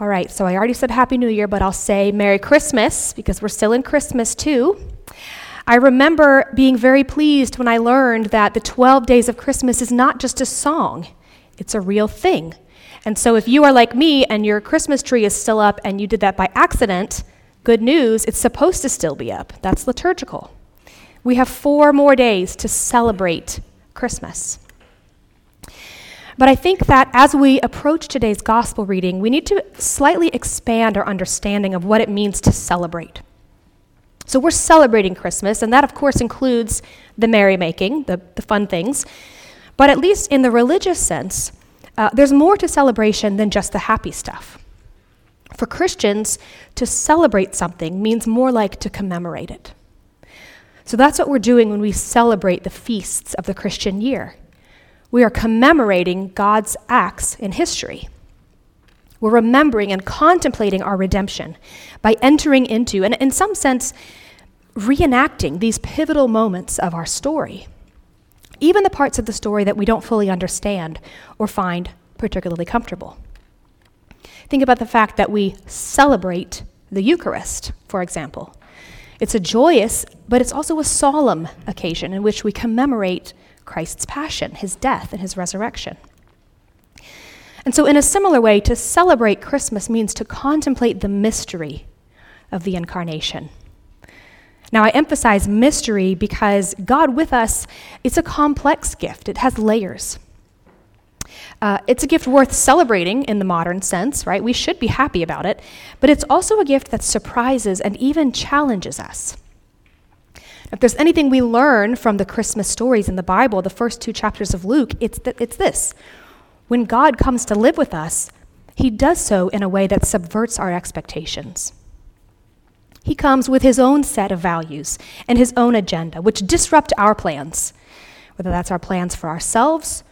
All right, so I already said Happy New Year, but I'll say Merry Christmas because we're still in Christmas too. I remember being very pleased when I learned that the 12 days of Christmas is not just a song, it's a real thing. And so if you are like me and your Christmas tree is still up and you did that by accident, good news, it's supposed to still be up. That's liturgical. We have four more days to celebrate Christmas. But I think that as we approach today's gospel reading, we need to slightly expand our understanding of what it means to celebrate. So we're celebrating Christmas, and that, of course, includes the merrymaking, the, the fun things. But at least in the religious sense, uh, there's more to celebration than just the happy stuff. For Christians, to celebrate something means more like to commemorate it. So that's what we're doing when we celebrate the feasts of the Christian year. We are commemorating God's acts in history. We're remembering and contemplating our redemption by entering into, and in some sense, reenacting these pivotal moments of our story, even the parts of the story that we don't fully understand or find particularly comfortable. Think about the fact that we celebrate the Eucharist, for example. It's a joyous, but it's also a solemn occasion in which we commemorate Christ's passion, his death, and his resurrection. And so, in a similar way, to celebrate Christmas means to contemplate the mystery of the incarnation. Now, I emphasize mystery because God with us, it's a complex gift, it has layers. Uh, it's a gift worth celebrating in the modern sense, right? We should be happy about it, but it's also a gift that surprises and even challenges us. If there's anything we learn from the Christmas stories in the Bible, the first two chapters of Luke, it's, th- it's this. When God comes to live with us, he does so in a way that subverts our expectations. He comes with his own set of values and his own agenda, which disrupt our plans, whether that's our plans for ourselves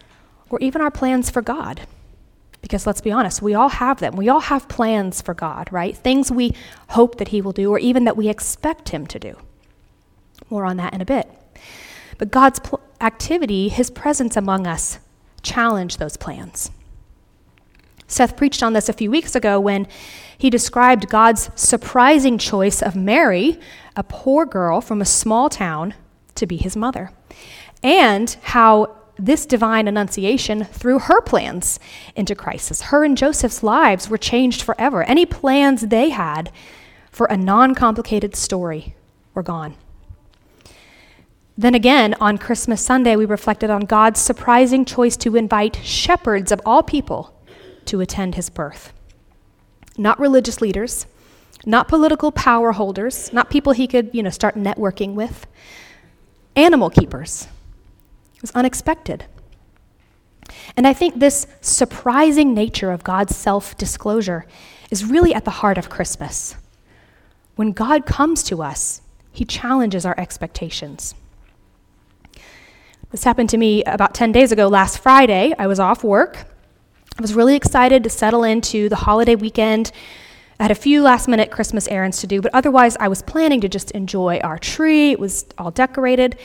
or even our plans for God. Because let's be honest, we all have them. We all have plans for God, right? Things we hope that he will do or even that we expect him to do. More on that in a bit. But God's pl- activity, his presence among us, challenge those plans. Seth preached on this a few weeks ago when he described God's surprising choice of Mary, a poor girl from a small town, to be his mother, and how this divine annunciation threw her plans into crisis. Her and Joseph's lives were changed forever. Any plans they had for a non complicated story were gone. Then again, on Christmas Sunday, we reflected on God's surprising choice to invite shepherds of all people to attend his birth. Not religious leaders, not political power holders, not people he could, you know, start networking with, animal keepers. It was unexpected. And I think this surprising nature of God's self disclosure is really at the heart of Christmas. When God comes to us, he challenges our expectations. This happened to me about 10 days ago. Last Friday, I was off work. I was really excited to settle into the holiday weekend. I had a few last minute Christmas errands to do, but otherwise, I was planning to just enjoy our tree. It was all decorated.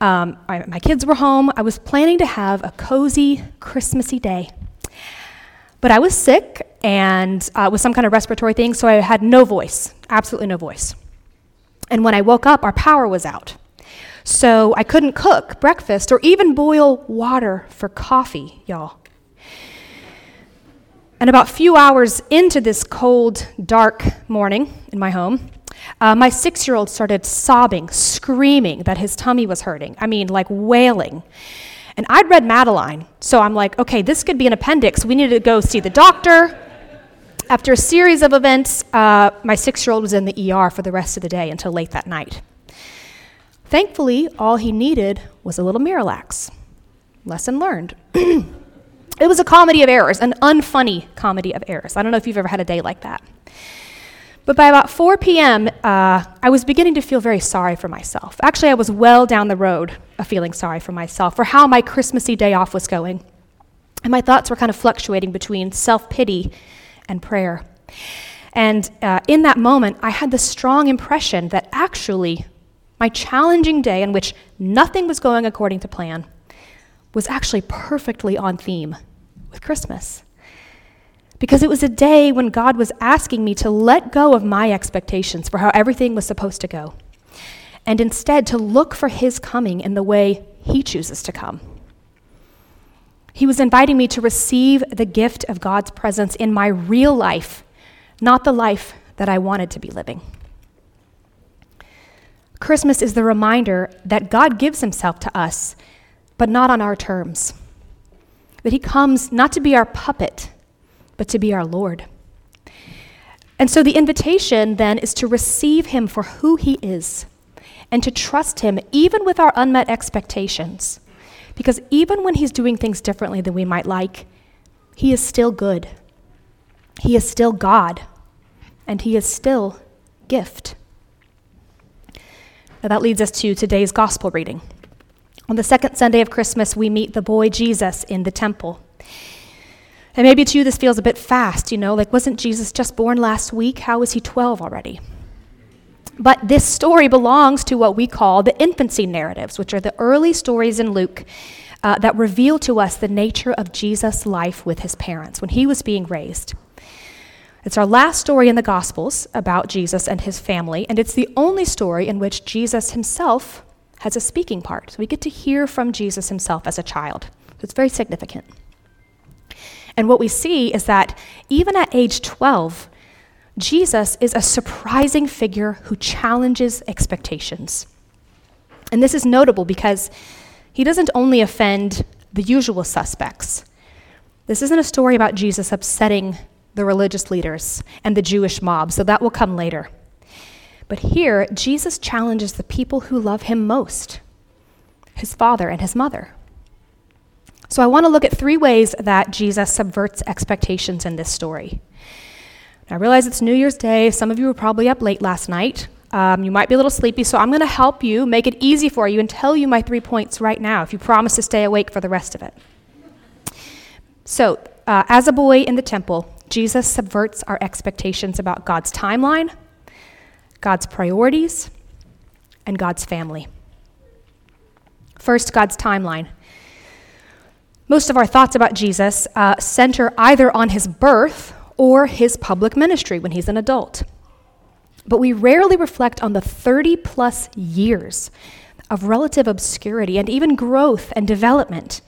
Um, my, my kids were home. I was planning to have a cozy, Christmassy day. But I was sick and uh, with some kind of respiratory thing, so I had no voice, absolutely no voice. And when I woke up, our power was out. So I couldn't cook breakfast or even boil water for coffee, y'all. And about a few hours into this cold, dark morning in my home, uh, my six year old started sobbing, screaming that his tummy was hurting. I mean, like wailing. And I'd read Madeline, so I'm like, okay, this could be an appendix. We need to go see the doctor. After a series of events, uh, my six year old was in the ER for the rest of the day until late that night. Thankfully, all he needed was a little Miralax. Lesson learned. it was a comedy of errors, an unfunny comedy of errors. I don't know if you've ever had a day like that. But by about 4 p.m., uh, I was beginning to feel very sorry for myself. Actually, I was well down the road of feeling sorry for myself for how my Christmassy day off was going. And my thoughts were kind of fluctuating between self pity and prayer. And uh, in that moment, I had the strong impression that actually my challenging day, in which nothing was going according to plan, was actually perfectly on theme with Christmas. because it was a day when God was asking me to let go of my expectations for how everything was supposed to go, and instead to look for His coming in the way He chooses to come. He was inviting me to receive the gift of God's presence in my real life, not the life that I wanted to be living. Christmas is the reminder that God gives Himself to us, but not on our terms. That He comes not to be our puppet but to be our Lord. And so the invitation then is to receive him for who he is and to trust him even with our unmet expectations. Because even when he's doing things differently than we might like, he is still good. He is still God, and he is still gift. Now that leads us to today's gospel reading. On the second Sunday of Christmas, we meet the boy Jesus in the temple. And maybe to you this feels a bit fast, you know, like wasn't Jesus just born last week? How is he 12 already? But this story belongs to what we call the infancy narratives, which are the early stories in Luke uh, that reveal to us the nature of Jesus' life with his parents when he was being raised. It's our last story in the Gospels about Jesus and his family, and it's the only story in which Jesus himself has a speaking part. So we get to hear from Jesus himself as a child. So it's very significant. And what we see is that even at age 12, Jesus is a surprising figure who challenges expectations. And this is notable because he doesn't only offend the usual suspects. This isn't a story about Jesus upsetting the religious leaders and the Jewish mob, so that will come later. But here, Jesus challenges the people who love him most his father and his mother. So I want to look at three ways that Jesus subverts expectations in this story. I realize it's New Year's Day. Some of you were probably up late last night. Um, you might be a little sleepy, so I'm going to help you, make it easy for you, and tell you my three points right now if you promise to stay awake for the rest of it. So, uh, as a boy in the temple, Jesus subverts our expectations about God's timeline, God's priorities, and God's family. First, God's timeline. Most of our thoughts about Jesus uh, center either on his birth or his public ministry when he's an adult. But we rarely reflect on the 30 plus years of relative obscurity and even growth and development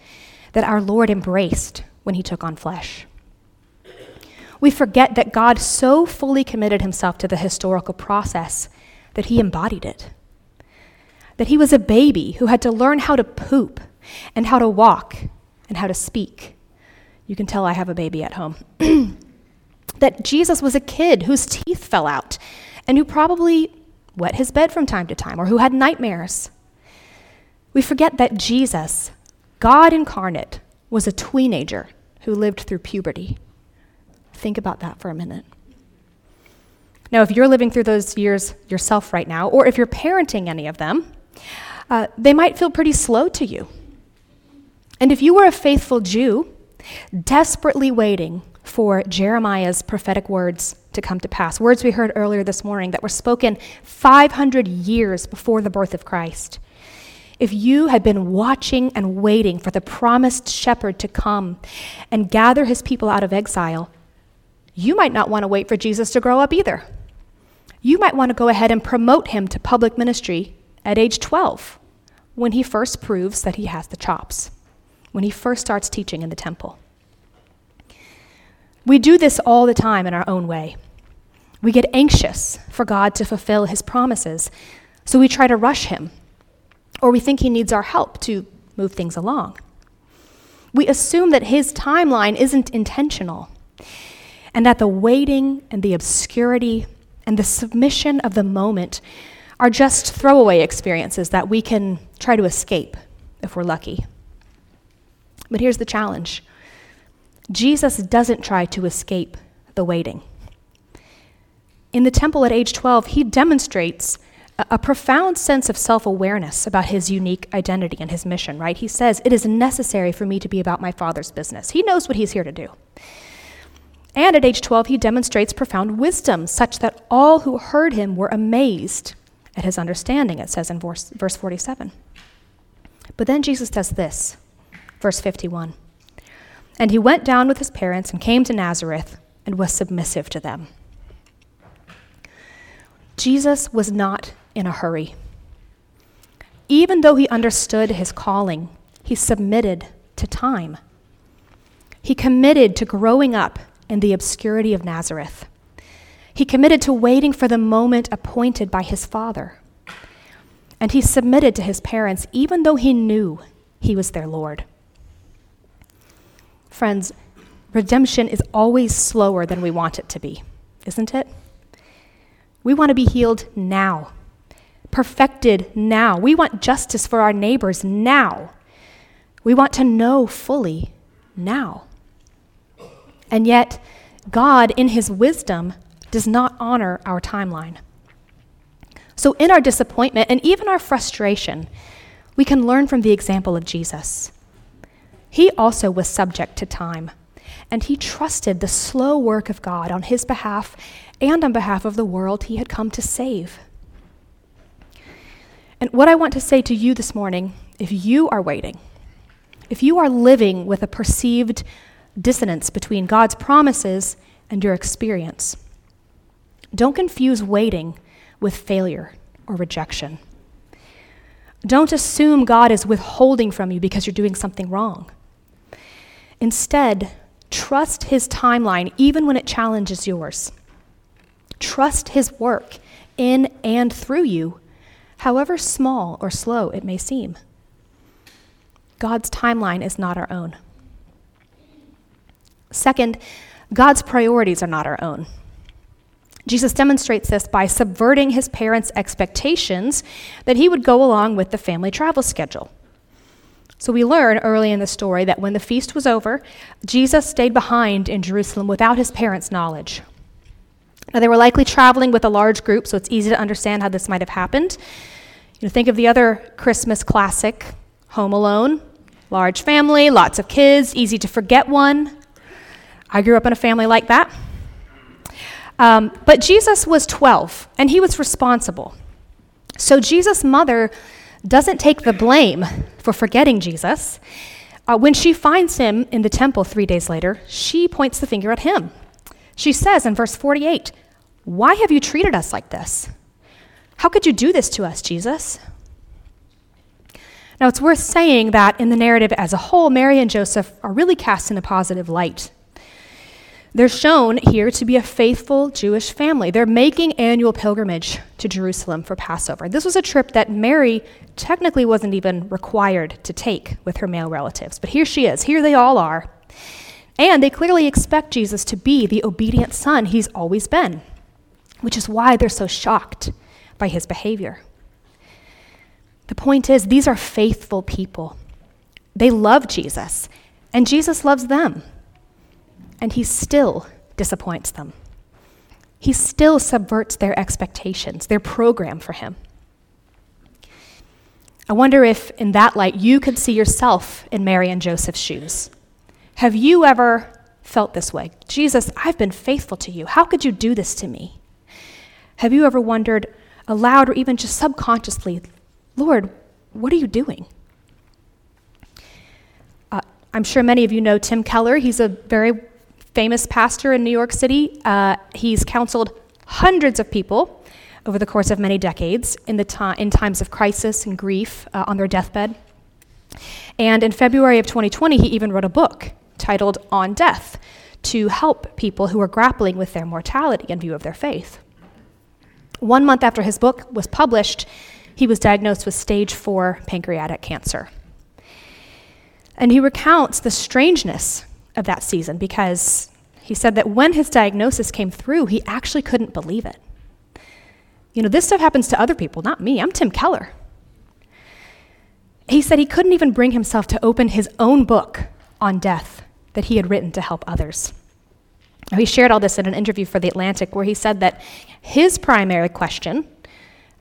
that our Lord embraced when he took on flesh. We forget that God so fully committed himself to the historical process that he embodied it. That he was a baby who had to learn how to poop and how to walk and how to speak. You can tell I have a baby at home. that Jesus was a kid whose teeth fell out and who probably wet his bed from time to time or who had nightmares. We forget that Jesus, God incarnate, was a teenager who lived through puberty. Think about that for a minute. Now, if you're living through those years yourself right now, or if you're parenting any of them, uh, they might feel pretty slow to you. And if you were a faithful Jew, desperately waiting for Jeremiah's prophetic words to come to pass, words we heard earlier this morning that were spoken 500 years before the birth of Christ, if you had been watching and waiting for the promised shepherd to come and gather his people out of exile, you might not want to wait for Jesus to grow up either. You might want to go ahead and promote him to public ministry at age 12 when he first proves that he has the chops when he first starts teaching in the temple. We do this all the time in our own way. We get anxious for God to fulfill his promises, so we try to rush him, or we think he needs our help to move things along. We assume that his timeline isn't intentional, and that the waiting and the obscurity and the submission of the moment are just throwaway experiences that we can try to escape if we're lucky. But here's the challenge Jesus doesn't try to escape the waiting. In the temple at age 12, he demonstrates a, a profound sense of self awareness about his unique identity and his mission, right? He says, It is necessary for me to be about my Father's business. He knows what he's here to do. And at age 12, he demonstrates profound wisdom, such that all who heard him were amazed at his understanding, it says in verse, verse 47. But then Jesus does this Verse 51. And he went down with his parents and came to Nazareth, and was submissive to them. Jesus was not in a hurry. Even though he understood his calling, he submitted to time. He committed to growing up in the obscurity of Nazareth. He committed to waiting for the moment appointed by his father. And he submitted to his parents, even though he knew he was their Lord. Friends, redemption is always slower than we want it to be, isn't it? We want to be healed now, perfected now. We want justice for our neighbors now. We want to know fully now. And yet, God, in His wisdom, does not honor our timeline. So, in our disappointment and even our frustration, we can learn from the example of Jesus. He also was subject to time, and he trusted the slow work of God on his behalf and on behalf of the world he had come to save. And what I want to say to you this morning if you are waiting, if you are living with a perceived dissonance between God's promises and your experience, don't confuse waiting with failure or rejection. Don't assume God is withholding from you because you're doing something wrong. Instead, trust His timeline even when it challenges yours. Trust His work in and through you, however small or slow it may seem. God's timeline is not our own. Second, God's priorities are not our own. Jesus demonstrates this by subverting his parents' expectations that he would go along with the family travel schedule. So we learn early in the story that when the feast was over, Jesus stayed behind in Jerusalem without his parents' knowledge. Now, they were likely traveling with a large group, so it's easy to understand how this might have happened. You know, think of the other Christmas classic, Home Alone. Large family, lots of kids, easy to forget one. I grew up in a family like that. Um, but Jesus was 12, and he was responsible. So Jesus' mother doesn't take the blame for forgetting Jesus. Uh, when she finds him in the temple three days later, she points the finger at him. She says in verse 48, Why have you treated us like this? How could you do this to us, Jesus? Now, it's worth saying that in the narrative as a whole, Mary and Joseph are really cast in a positive light. They're shown here to be a faithful Jewish family. They're making annual pilgrimage to Jerusalem for Passover. This was a trip that Mary technically wasn't even required to take with her male relatives, but here she is. Here they all are. And they clearly expect Jesus to be the obedient son he's always been, which is why they're so shocked by his behavior. The point is, these are faithful people. They love Jesus, and Jesus loves them. And he still disappoints them. He still subverts their expectations, their program for him. I wonder if, in that light, you could see yourself in Mary and Joseph's shoes. Have you ever felt this way? Jesus, I've been faithful to you. How could you do this to me? Have you ever wondered aloud or even just subconsciously, Lord, what are you doing? Uh, I'm sure many of you know Tim Keller. He's a very famous pastor in New York City. Uh, he's counseled hundreds of people over the course of many decades in, the ti- in times of crisis and grief uh, on their deathbed. And in February of 2020, he even wrote a book titled On Death to help people who are grappling with their mortality in view of their faith. One month after his book was published, he was diagnosed with stage four pancreatic cancer. And he recounts the strangeness of that season because he said that when his diagnosis came through, he actually couldn't believe it. You know, this stuff happens to other people, not me. I'm Tim Keller. He said he couldn't even bring himself to open his own book on death that he had written to help others. He shared all this in an interview for The Atlantic where he said that his primary question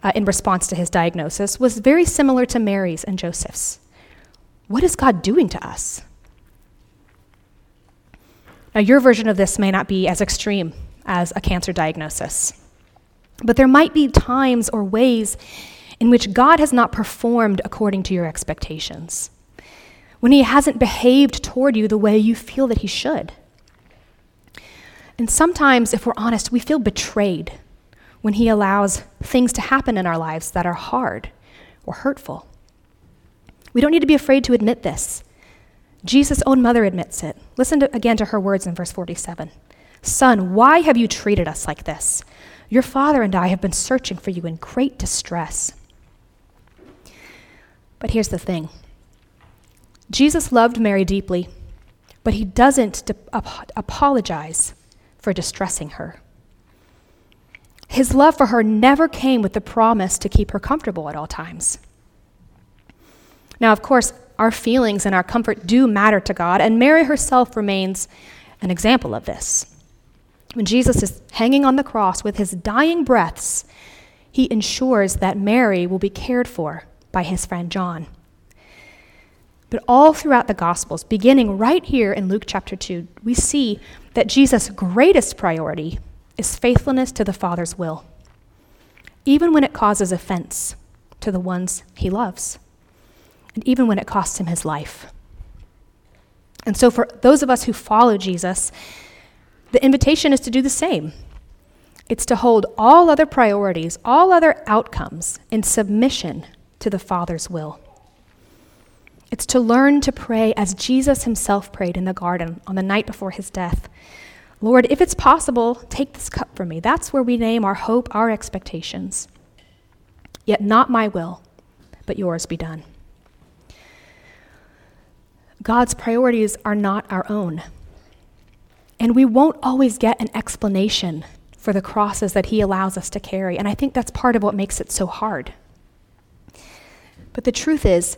uh, in response to his diagnosis was very similar to Mary's and Joseph's What is God doing to us? Now, your version of this may not be as extreme as a cancer diagnosis, but there might be times or ways in which God has not performed according to your expectations when he hasn't behaved toward you the way you feel that he should. And sometimes, if we're honest, we feel betrayed when He allows things to happen in our lives that are hard or hurtful. We don't need to be afraid to admit this. Jesus' own mother admits it. Listen to, again to her words in verse 47 Son, why have you treated us like this? Your father and I have been searching for you in great distress. But here's the thing Jesus loved Mary deeply, but he doesn't de- ap- apologize for distressing her. His love for her never came with the promise to keep her comfortable at all times. Now, of course, our feelings and our comfort do matter to God, and Mary herself remains an example of this. When Jesus is hanging on the cross with his dying breaths, he ensures that Mary will be cared for by his friend John. But all throughout the Gospels, beginning right here in Luke chapter 2, we see that Jesus' greatest priority is faithfulness to the Father's will, even when it causes offense to the ones he loves, and even when it costs him his life. And so, for those of us who follow Jesus, the invitation is to do the same. It's to hold all other priorities, all other outcomes in submission to the Father's will. It's to learn to pray as Jesus himself prayed in the garden on the night before his death. Lord, if it's possible, take this cup from me. That's where we name our hope, our expectations. Yet not my will, but yours be done. God's priorities are not our own. And we won't always get an explanation for the crosses that He allows us to carry. And I think that's part of what makes it so hard. But the truth is,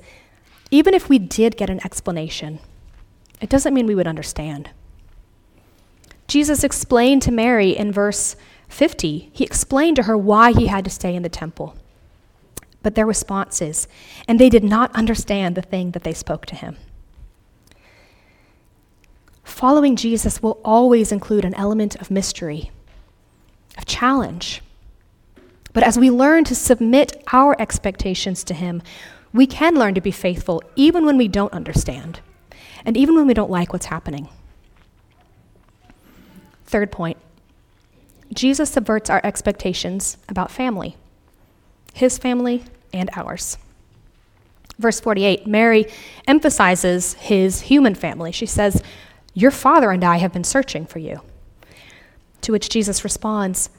even if we did get an explanation, it doesn't mean we would understand. Jesus explained to Mary in verse 50, he explained to her why he had to stay in the temple. But their response is, and they did not understand the thing that they spoke to him. Following Jesus will always include an element of mystery, of challenge. But as we learn to submit our expectations to Him, we can learn to be faithful even when we don't understand and even when we don't like what's happening. Third point Jesus subverts our expectations about family, His family and ours. Verse 48, Mary emphasizes his human family. She says, your father and I have been searching for you. To which Jesus responds,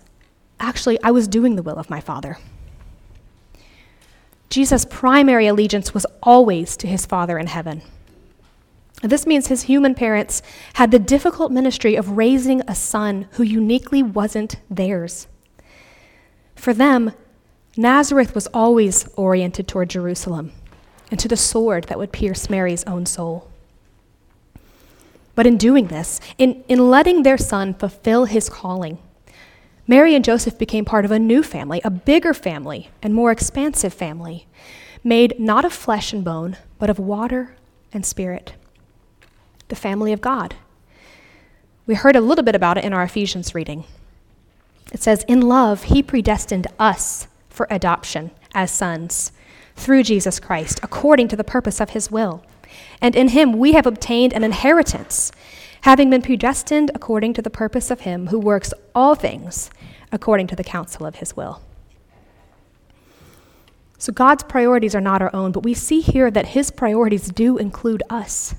Actually, I was doing the will of my Father. Jesus' primary allegiance was always to his Father in heaven. This means his human parents had the difficult ministry of raising a son who uniquely wasn't theirs. For them, Nazareth was always oriented toward Jerusalem and to the sword that would pierce Mary's own soul. But in doing this, in, in letting their son fulfill his calling, Mary and Joseph became part of a new family, a bigger family, and more expansive family, made not of flesh and bone, but of water and spirit. The family of God. We heard a little bit about it in our Ephesians reading. It says, In love, he predestined us for adoption as sons through Jesus Christ, according to the purpose of his will and in him we have obtained an inheritance, having been predestined according to the purpose of him who works all things according to the counsel of his will. So God's priorities are not our own, but we see here that his priorities do include us.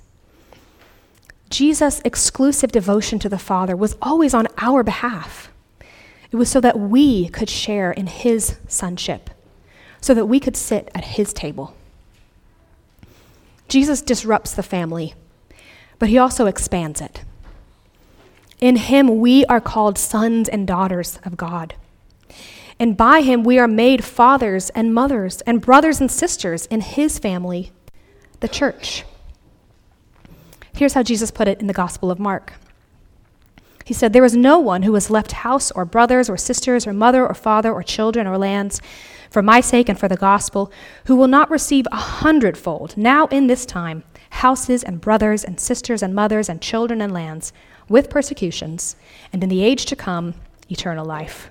Jesus' exclusive devotion to the Father was always on our behalf. It was so that we could share in his sonship, so that we could sit at his table. Jesus disrupts the family, but he also expands it. In him, we are called sons and daughters of God. And by him, we are made fathers and mothers and brothers and sisters in his family, the church. Here's how Jesus put it in the Gospel of Mark. He said, There is no one who has left house or brothers or sisters or mother or father or children or lands for my sake and for the gospel, who will not receive a hundredfold, now in this time, houses and brothers and sisters and mothers and children and lands, with persecutions, and in the age to come, eternal life.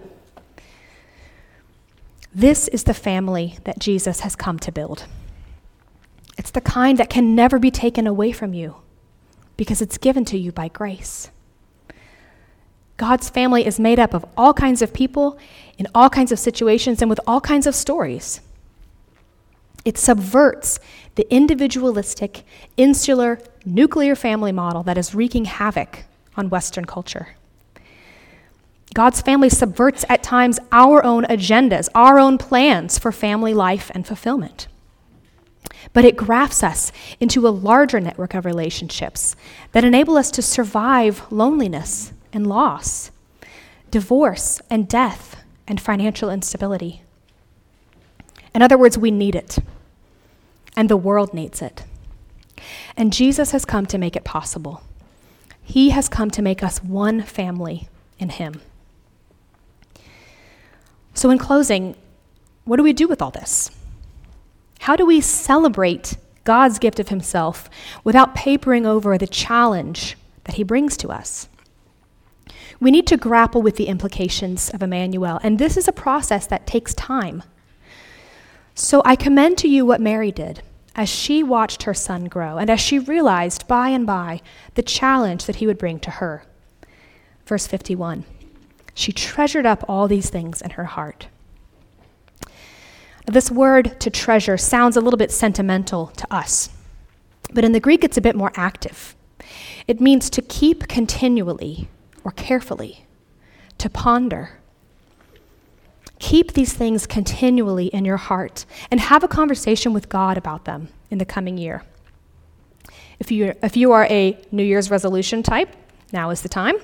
This is the family that Jesus has come to build. It's the kind that can never be taken away from you because it's given to you by grace. God's family is made up of all kinds of people in all kinds of situations and with all kinds of stories. It subverts the individualistic, insular, nuclear family model that is wreaking havoc on Western culture. God's family subverts at times our own agendas, our own plans for family life and fulfillment. But it grafts us into a larger network of relationships that enable us to survive loneliness and loss, divorce and death, and financial instability. In other words, we need it, and the world needs it. And Jesus has come to make it possible. He has come to make us one family in Him. So, in closing, what do we do with all this? How do we celebrate God's gift of Himself without papering over the challenge that He brings to us? We need to grapple with the implications of Emmanuel, and this is a process that takes time. So I commend to you what Mary did as she watched her son grow and as she realized by and by the challenge that he would bring to her. Verse 51 She treasured up all these things in her heart. This word to treasure sounds a little bit sentimental to us, but in the Greek it's a bit more active. It means to keep continually or carefully, to ponder. Keep these things continually in your heart and have a conversation with God about them in the coming year. If you, if you are a New Year's resolution type, now is the time.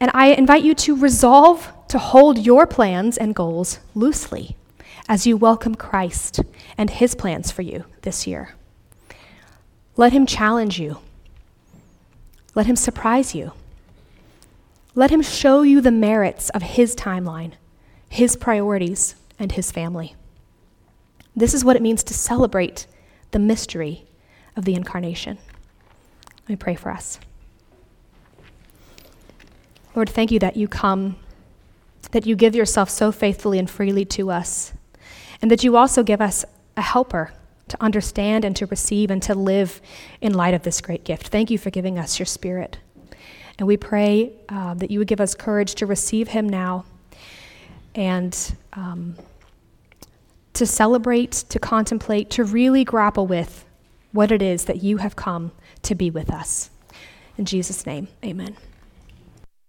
And I invite you to resolve to hold your plans and goals loosely as you welcome Christ and his plans for you this year. Let him challenge you, let him surprise you. Let him show you the merits of his timeline, his priorities, and his family. This is what it means to celebrate the mystery of the incarnation. Let me pray for us. Lord, thank you that you come, that you give yourself so faithfully and freely to us, and that you also give us a helper to understand and to receive and to live in light of this great gift. Thank you for giving us your spirit. And we pray uh, that you would give us courage to receive him now and um, to celebrate, to contemplate, to really grapple with what it is that you have come to be with us. In Jesus' name, amen.